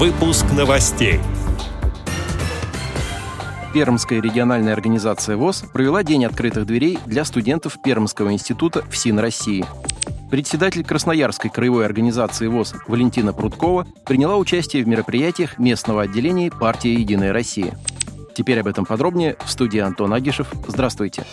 Выпуск новостей. Пермская региональная организация ВОЗ провела День открытых дверей для студентов Пермского института ФСИН России. Председатель Красноярской краевой организации ВОЗ Валентина Прудкова приняла участие в мероприятиях местного отделения партии «Единая Россия». Теперь об этом подробнее в студии Антон Агишев. Здравствуйте.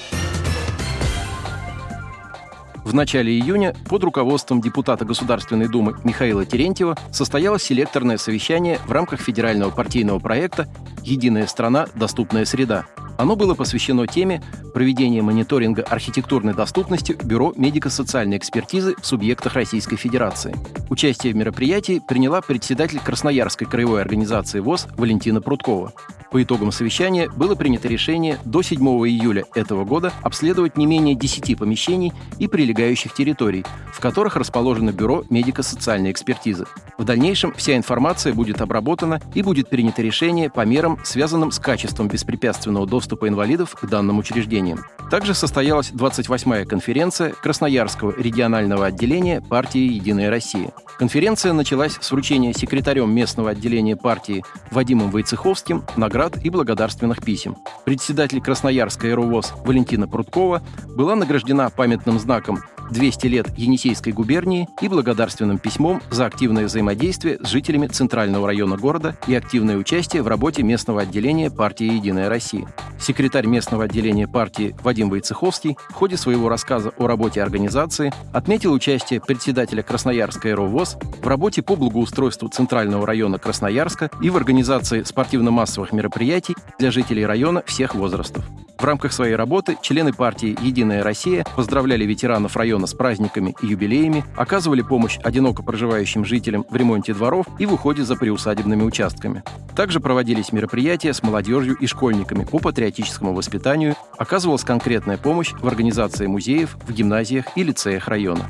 В начале июня под руководством депутата Государственной Думы Михаила Терентьева состоялось селекторное совещание в рамках федерального партийного проекта «Единая страна. Доступная среда», оно было посвящено теме проведения мониторинга архитектурной доступности Бюро медико-социальной экспертизы в субъектах Российской Федерации. Участие в мероприятии приняла председатель Красноярской краевой организации ВОЗ Валентина Прудкова. По итогам совещания было принято решение до 7 июля этого года обследовать не менее 10 помещений и прилегающих территорий, в которых расположено Бюро медико-социальной экспертизы. В дальнейшем вся информация будет обработана и будет принято решение по мерам, связанным с качеством беспрепятственного доступа инвалидов к данным учреждениям. Также состоялась 28-я конференция Красноярского регионального отделения партии «Единая Россия». Конференция началась с вручения секретарем местного отделения партии Вадимом Войцеховским наград и благодарственных писем. Председатель Красноярской РУВОЗ Валентина Прудкова была награждена памятным знаком 200 лет Енисейской губернии и благодарственным письмом за активное взаимодействие с жителями Центрального района города и активное участие в работе местного отделения партии «Единая Россия». Секретарь местного отделения партии Вадим Войцеховский в ходе своего рассказа о работе организации отметил участие председателя Красноярской РОВОЗ в работе по благоустройству Центрального района Красноярска и в организации спортивно-массовых мероприятий для жителей района всех возрастов. Рамках своей работы члены партии «Единая Россия» поздравляли ветеранов района с праздниками и юбилеями, оказывали помощь одиноко проживающим жителям в ремонте дворов и в уходе за приусадебными участками. Также проводились мероприятия с молодежью и школьниками по патриотическому воспитанию, оказывалась конкретная помощь в организации музеев в гимназиях и лицеях района.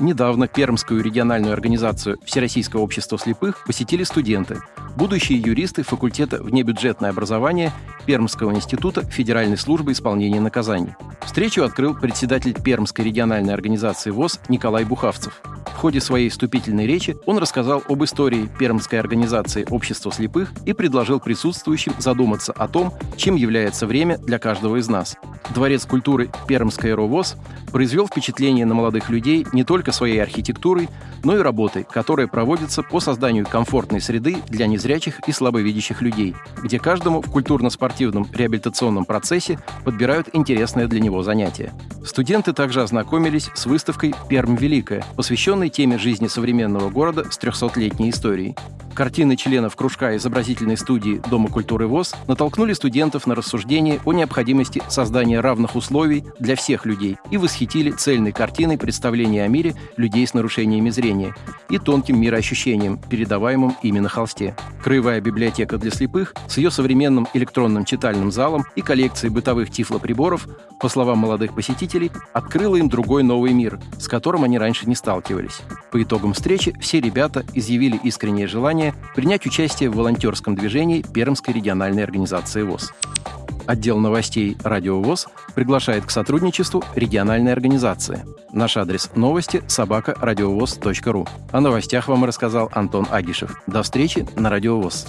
Недавно Пермскую региональную организацию Всероссийского общества слепых посетили студенты – будущие юристы факультета внебюджетное образование Пермского института Федеральной службы исполнения наказаний. Встречу открыл председатель Пермской региональной организации ВОЗ Николай Бухавцев. Ходе своей вступительной речи он рассказал об истории Пермской организации общества слепых и предложил присутствующим задуматься о том, чем является время для каждого из нас. Дворец культуры Пермская РОВОЗ произвел впечатление на молодых людей не только своей архитектурой, но и работой, которая проводится по созданию комфортной среды для незрячих и слабовидящих людей, где каждому в культурно-спортивном реабилитационном процессе подбирают интересное для него занятие. Студенты также ознакомились с выставкой «Перм Великая», посвященной теме жизни современного города с 300-летней историей. Картины членов кружка изобразительной студии Дома культуры ВОЗ натолкнули студентов на рассуждение о необходимости создания равных условий для всех людей и восхитили цельной картиной представления о мире людей с нарушениями зрения и тонким мироощущением, передаваемым ими на холсте. Краевая библиотека для слепых с ее современным электронным читальным залом и коллекцией бытовых тифлоприборов, по словам молодых посетителей, открыла им другой новый мир, с которым они раньше не сталкивались. По итогам встречи все ребята изъявили искреннее желание принять участие в волонтерском движении Пермской региональной организации ВОЗ. Отдел новостей «Радио ВОЗ» приглашает к сотрудничеству региональной организации. Наш адрес новости – собака ру. О новостях вам рассказал Антон Агишев. До встречи на «Радио ВОЗ».